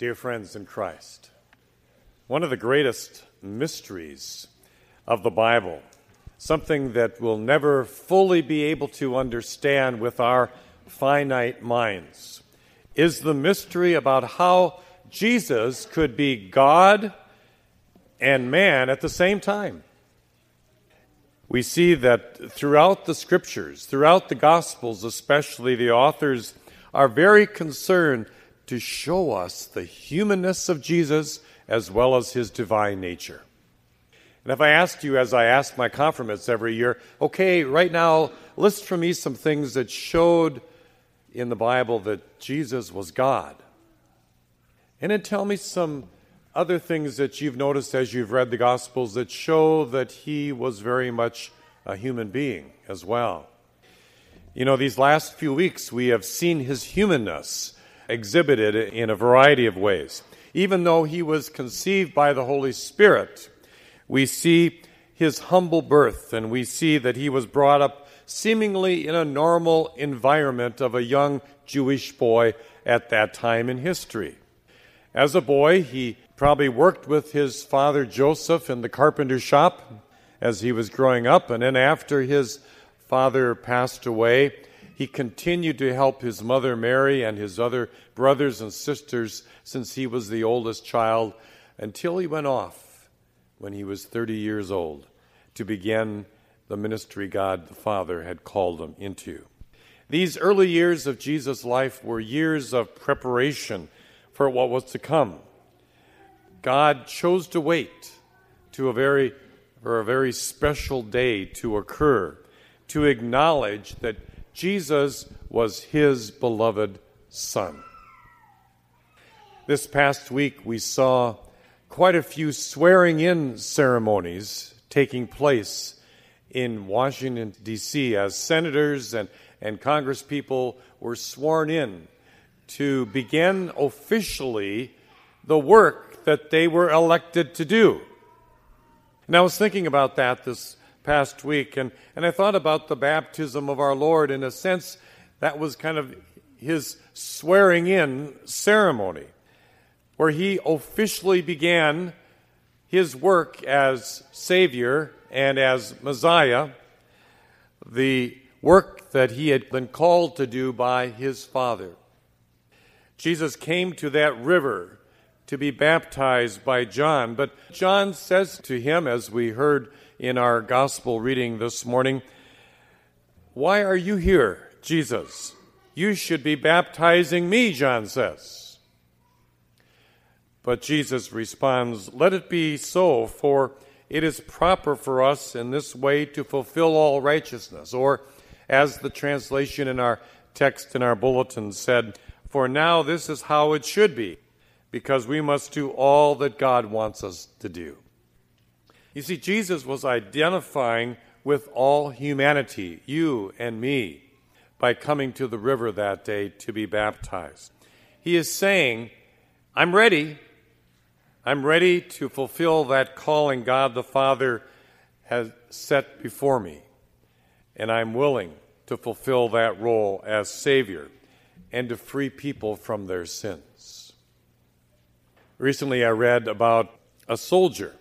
dear friends in Christ. One of the greatest mysteries of the Bible, something that we'll never fully be able to understand with our finite minds, is the mystery about how Jesus could be God and man at the same time. We see that throughout the scriptures, throughout the Gospels especially, the authors are very concerned to show us the humanness of Jesus as well as his divine nature. And if I asked you, as I ask my confirmants every year, okay, right now, list for me some things that showed in the Bible that Jesus was God. And then tell me some other things that you've noticed as you've read the Gospels that show that he was very much a human being as well. You know, these last few weeks we have seen his humanness exhibited in a variety of ways. Even though he was conceived by the Holy Spirit, we see his humble birth and we see that he was brought up seemingly in a normal environment of a young Jewish boy at that time in history. As a boy, he probably worked with his father Joseph in the carpenter shop as he was growing up, and then after his father passed away, he continued to help his mother Mary and his other brothers and sisters since he was the oldest child until he went off when he was 30 years old to begin the ministry God the Father had called him into. These early years of Jesus' life were years of preparation for what was to come. God chose to wait to a very for a very special day to occur to acknowledge that Jesus was his beloved son. This past week we saw quite a few swearing in ceremonies taking place in Washington, D.C., as senators and, and congresspeople were sworn in to begin officially the work that they were elected to do. And I was thinking about that this past week, and, and I thought about the baptism of our Lord. In a sense, that was kind of his swearing in ceremony, where he officially began his work as Savior and as Messiah, the work that he had been called to do by his Father. Jesus came to that river to be baptized by John, but John says to him, as we heard in our gospel reading this morning, Why are you here, Jesus? You should be baptizing me, John says. But Jesus responds, Let it be so, for it is proper for us in this way to fulfill all righteousness. Or, as the translation in our text in our bulletin said, for now, this is how it should be, because we must do all that God wants us to do. You see, Jesus was identifying with all humanity, you and me, by coming to the river that day to be baptized. He is saying, I'm ready. I'm ready to fulfill that calling God the Father has set before me. And I'm willing to fulfill that role as Savior and to free people from their sins. Recently, I read about a soldier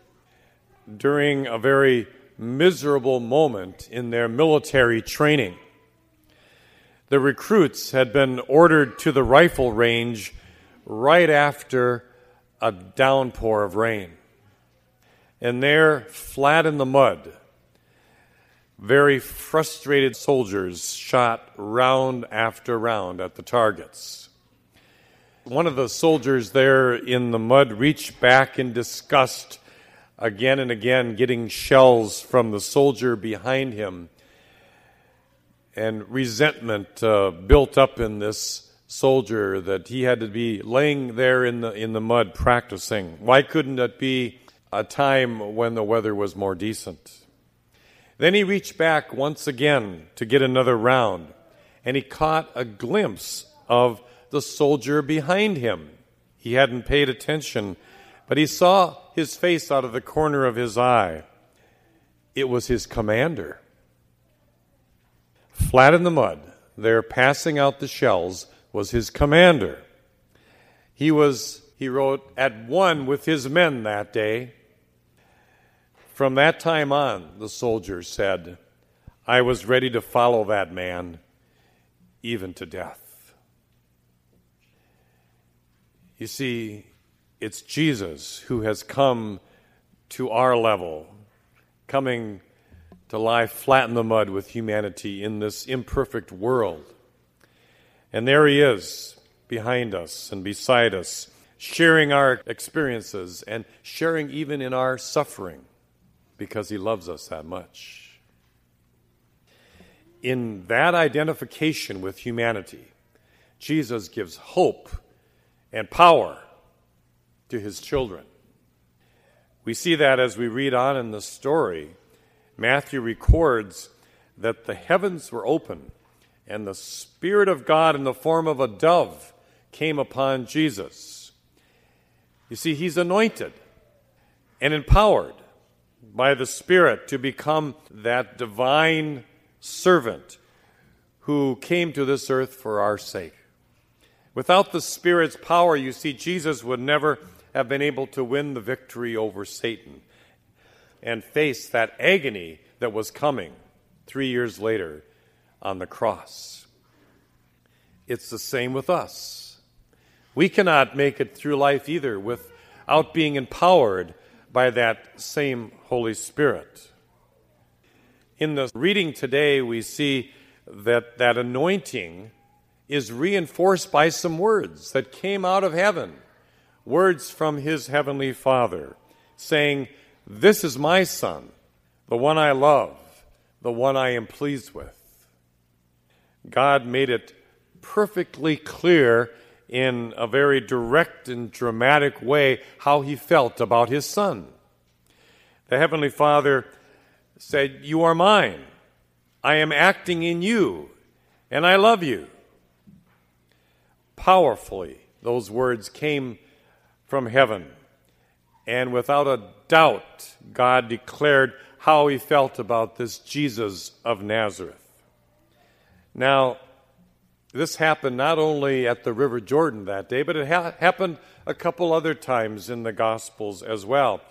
during a very miserable moment in their military training. The recruits had been ordered to the rifle range right after a downpour of rain. And there, flat in the mud, very frustrated soldiers shot round after round at the targets. One of the soldiers there in the mud reached back in disgust again and again, getting shells from the soldier behind him. And resentment uh, built up in this soldier that he had to be laying there in the, in the mud practicing. Why couldn't it be a time when the weather was more decent? Then he reached back once again to get another round, and he caught a glimpse of the soldier behind him. He hadn't paid attention, but he saw his face out of the corner of his eye. It was his commander. Flat in the mud, there passing out the shells, was his commander. He was he wrote, at one with his men that day. From that time on, the soldier said, I was ready to follow that man, even to death. You see, it's Jesus who has come to our level, coming to lie flat in the mud with humanity in this imperfect world. And there he is, behind us and beside us, sharing our experiences and sharing even in our suffering because he loves us that much. In that identification with humanity, Jesus gives hope and power to his children. We see that as we read on in the story. Matthew records that the heavens were open and the Spirit of God in the form of a dove came upon Jesus. You see, he's anointed and empowered by the Spirit to become that divine servant who came to this earth for our sake. Without the Spirit's power, you see, Jesus would never have been able to win the victory over Satan and face that agony that was coming three years later on the cross. It's the same with us. We cannot make it through life either without being empowered by that same Holy Spirit. In the reading today, we see that that anointing is reinforced by some words that came out of heaven words from his heavenly Father, saying, This is my Son, the one I love, the one I am pleased with. God made it perfectly clear in a very direct and dramatic way how he felt about his Son. The Heavenly Father said, You are mine. I am acting in you, and I love you. Powerfully, those words came from heaven. And without a doubt, God declared how he felt about this Jesus of Nazareth. Now, this happened not only at the River Jordan that day, but it ha- happened a couple other times in the Gospels as well.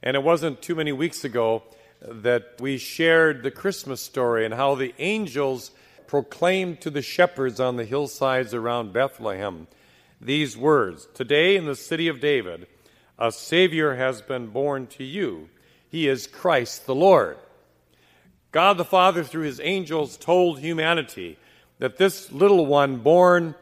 And it wasn't too many weeks ago that we shared the Christmas story and how the angels proclaimed to the shepherds on the hillsides around Bethlehem these words Today in the city of David, a Savior has been born to you. He is Christ the Lord. God the Father, through his angels, told humanity that this little one born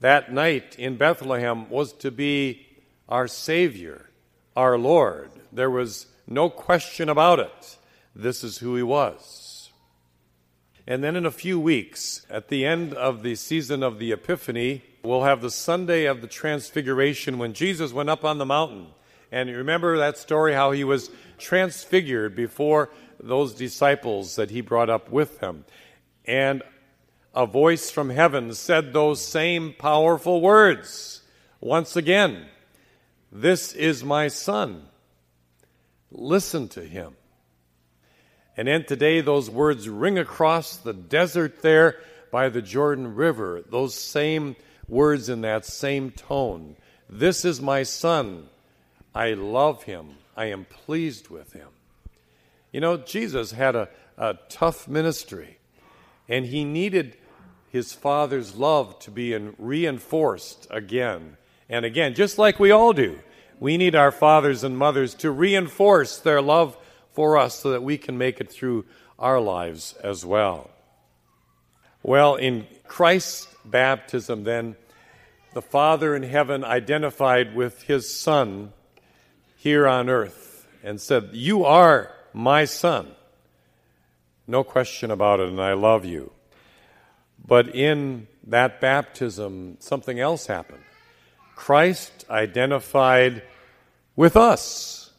that night in Bethlehem was to be our Savior, our Lord. There was no question about it. This is who he was. And then in a few weeks, at the end of the season of the Epiphany, we'll have the Sunday of the Transfiguration when Jesus went up on the mountain. And remember that story how he was transfigured before those disciples that he brought up with him. And a voice from heaven said those same powerful words once again This is my son. Listen to him. And then today, those words ring across the desert there by the Jordan River. Those same words in that same tone. This is my son. I love him. I am pleased with him. You know, Jesus had a, a tough ministry, and he needed his father's love to be in, reinforced again and again, just like we all do. We need our fathers and mothers to reinforce their love for us so that we can make it through our lives as well. Well, in Christ's baptism, then, the Father in heaven identified with his Son here on earth and said, You are my Son. No question about it, and I love you. But in that baptism, something else happened. Christ identified with us.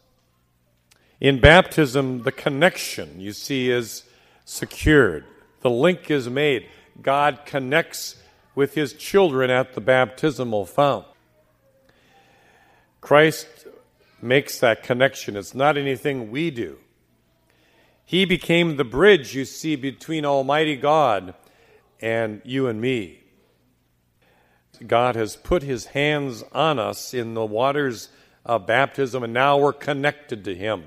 In baptism, the connection, you see, is secured. The link is made. God connects with his children at the baptismal fount. Christ makes that connection. It's not anything we do. He became the bridge, you see, between Almighty God and you and me. God has put his hands on us in the waters of baptism, and now we're connected to him.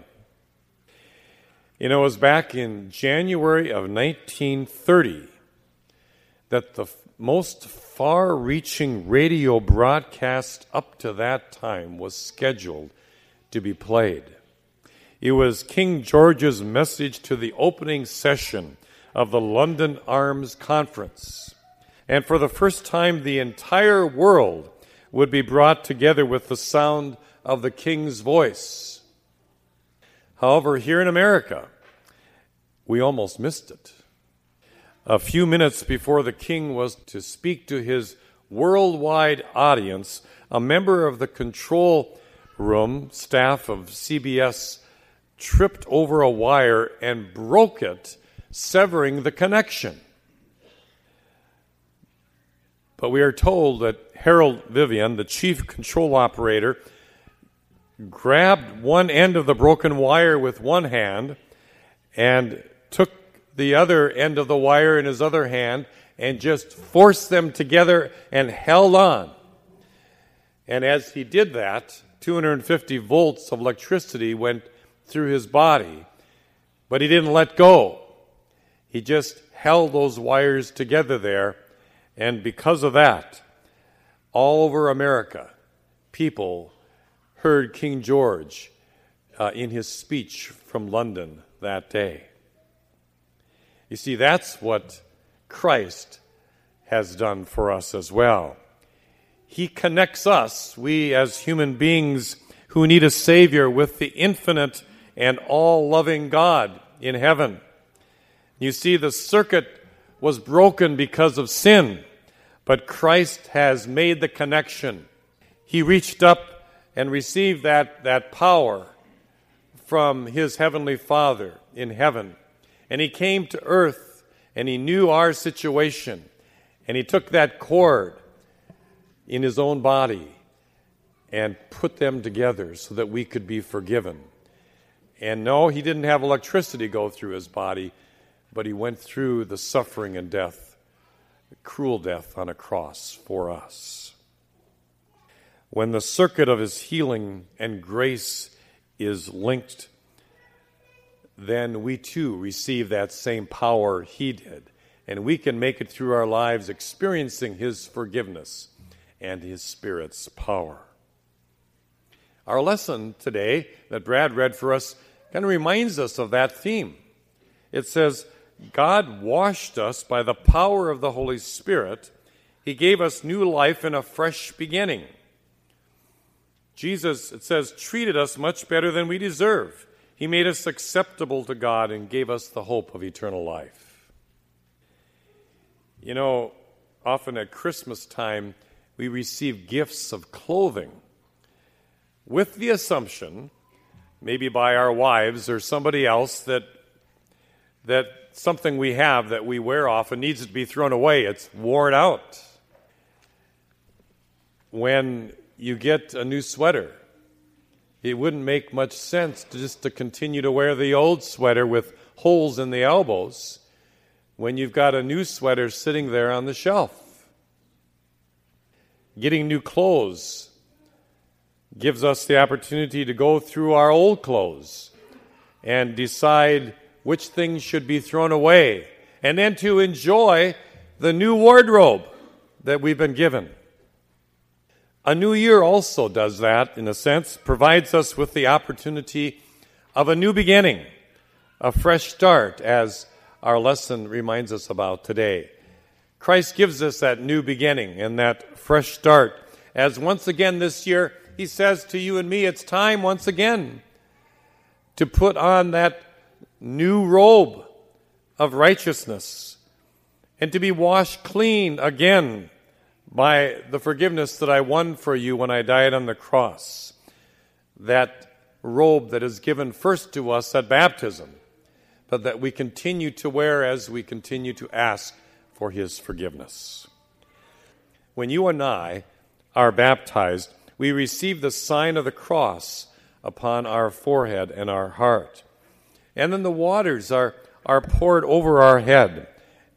You know, it was back in January of 1930 that the most far reaching radio broadcast up to that time was scheduled to be played. It was King George's message to the opening session of the London Arms Conference. And for the first time, the entire world would be brought together with the sound of the King's voice. However, here in America, we almost missed it. A few minutes before the king was to speak to his worldwide audience, a member of the control room staff of CBS tripped over a wire and broke it, severing the connection. But we are told that Harold Vivian, the chief control operator, grabbed one end of the broken wire with one hand and took the other end of the wire in his other hand and just forced them together and held on. And as he did that, 250 volts of electricity went through his body, but he didn't let go. He just held those wires together there, and because of that, all over America, people heard King George uh, in his speech from London that day. You see, that's what Christ has done for us as well. He connects us, we as human beings who need a Savior, with the infinite and all loving God in heaven. You see, the circuit was broken because of sin, but Christ has made the connection. He reached up and received that, that power from his heavenly Father in heaven. And he came to earth and he knew our situation. And he took that cord in his own body and put them together so that we could be forgiven. And no, he didn't have electricity go through his body, but he went through the suffering and death, cruel death on a cross for us. When the circuit of his healing and grace is linked then we too receive that same power he did. And we can make it through our lives experiencing his forgiveness and his Spirit's power. Our lesson today that Brad read for us kind of reminds us of that theme. It says, God washed us by the power of the Holy Spirit. He gave us new life and a fresh beginning. Jesus, it says, treated us much better than we deserve. He made us acceptable to God and gave us the hope of eternal life. You know, often at Christmas time, we receive gifts of clothing with the assumption, maybe by our wives or somebody else, that, that something we have that we wear often needs to be thrown away. It's worn out. When you get a new sweater, it wouldn't make much sense to just to continue to wear the old sweater with holes in the elbows when you've got a new sweater sitting there on the shelf. Getting new clothes gives us the opportunity to go through our old clothes and decide which things should be thrown away, and then to enjoy the new wardrobe that we've been given. A new year also does that, in a sense, provides us with the opportunity of a new beginning, a fresh start, as our lesson reminds us about today. Christ gives us that new beginning and that fresh start, as once again this year, He says to you and me, it's time once again to put on that new robe of righteousness and to be washed clean again by the forgiveness that I won for you when I died on the cross. That robe that is given first to us at baptism, but that we continue to wear as we continue to ask for His forgiveness. When you and I are baptized, we receive the sign of the cross upon our forehead and our heart. And then the waters are, are poured over our head.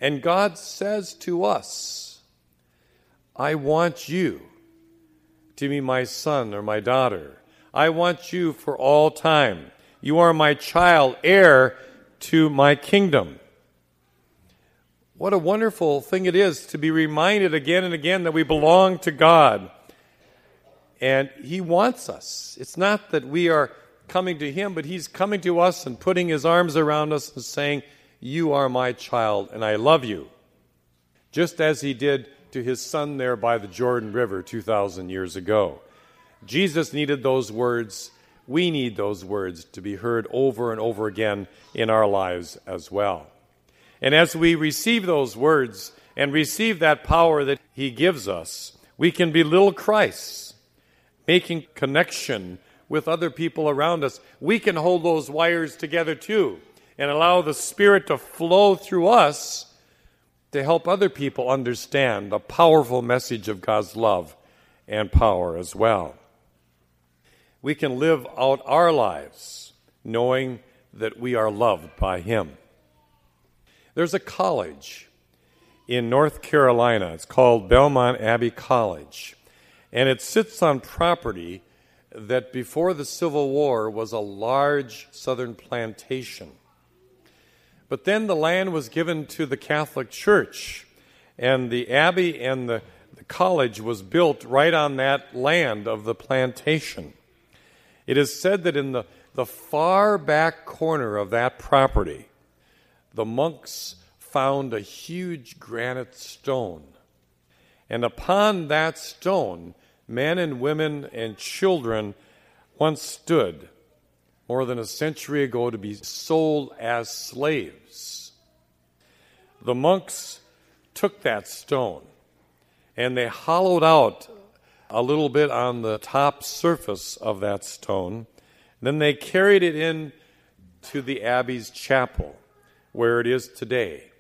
And God says to us, I want you to be my son or my daughter. I want you for all time. You are my child, heir to my kingdom. What a wonderful thing it is to be reminded again and again that we belong to God. And He wants us. It's not that we are coming to Him, but He's coming to us and putting His arms around us and saying, You are my child, and I love you. Just as He did to His Son there by the Jordan River 2,000 years ago. Jesus needed those words. We need those words to be heard over and over again in our lives as well. And as we receive those words and receive that power that He gives us, we can be little Christs, making connection with other people around us. We can hold those wires together too and allow the Spirit to flow through us to help other people understand the powerful message of God's love and power as well. We can live out our lives knowing that we are loved by Him. There's a college in North Carolina. It's called Belmont Abbey College. And it sits on property that before the Civil War was a large southern plantation. But then the land was given to the Catholic Church, and the abbey and the, the college was built right on that land of the plantation. It is said that in the, the far back corner of that property, the monks found a huge granite stone. And upon that stone, men and women and children once stood more than a century ago to be sold as slaves. The monks took that stone and they hollowed out a little bit on the top surface of that stone. Then they carried it in to the abbey's chapel where it is today,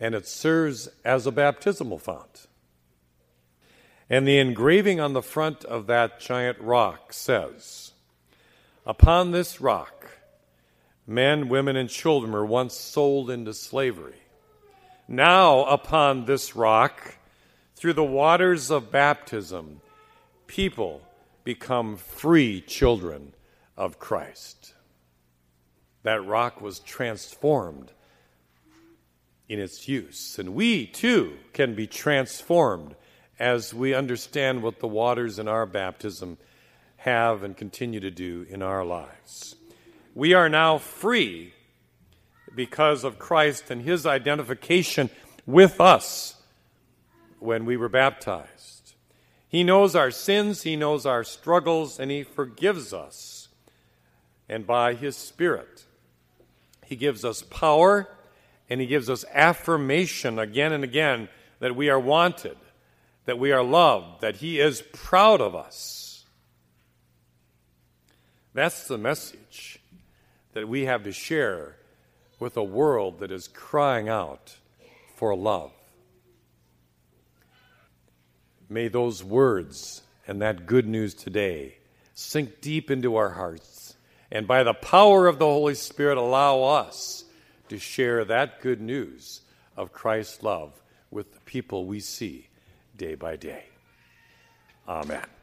and it serves as a baptismal font. And the engraving on the front of that giant rock says, Upon this rock, men, women, and children were once sold into slavery. Now, upon this rock, through the waters of baptism, people become free children of Christ. That rock was transformed in its use. And we too can be transformed as we understand what the waters in our baptism have and continue to do in our lives. We are now free because of Christ and his identification with us when we were baptized. He knows our sins, he knows our struggles, and he forgives us. And by his Spirit, he gives us power and He gives us affirmation again and again that we are wanted, that we are loved, that He is proud of us. That's the message that we have to share with a world that is crying out for love. May those words and that good news today sink deep into our hearts, and by the power of the Holy Spirit, allow us to share that good news of Christ's love with the people we see day by day. Amen.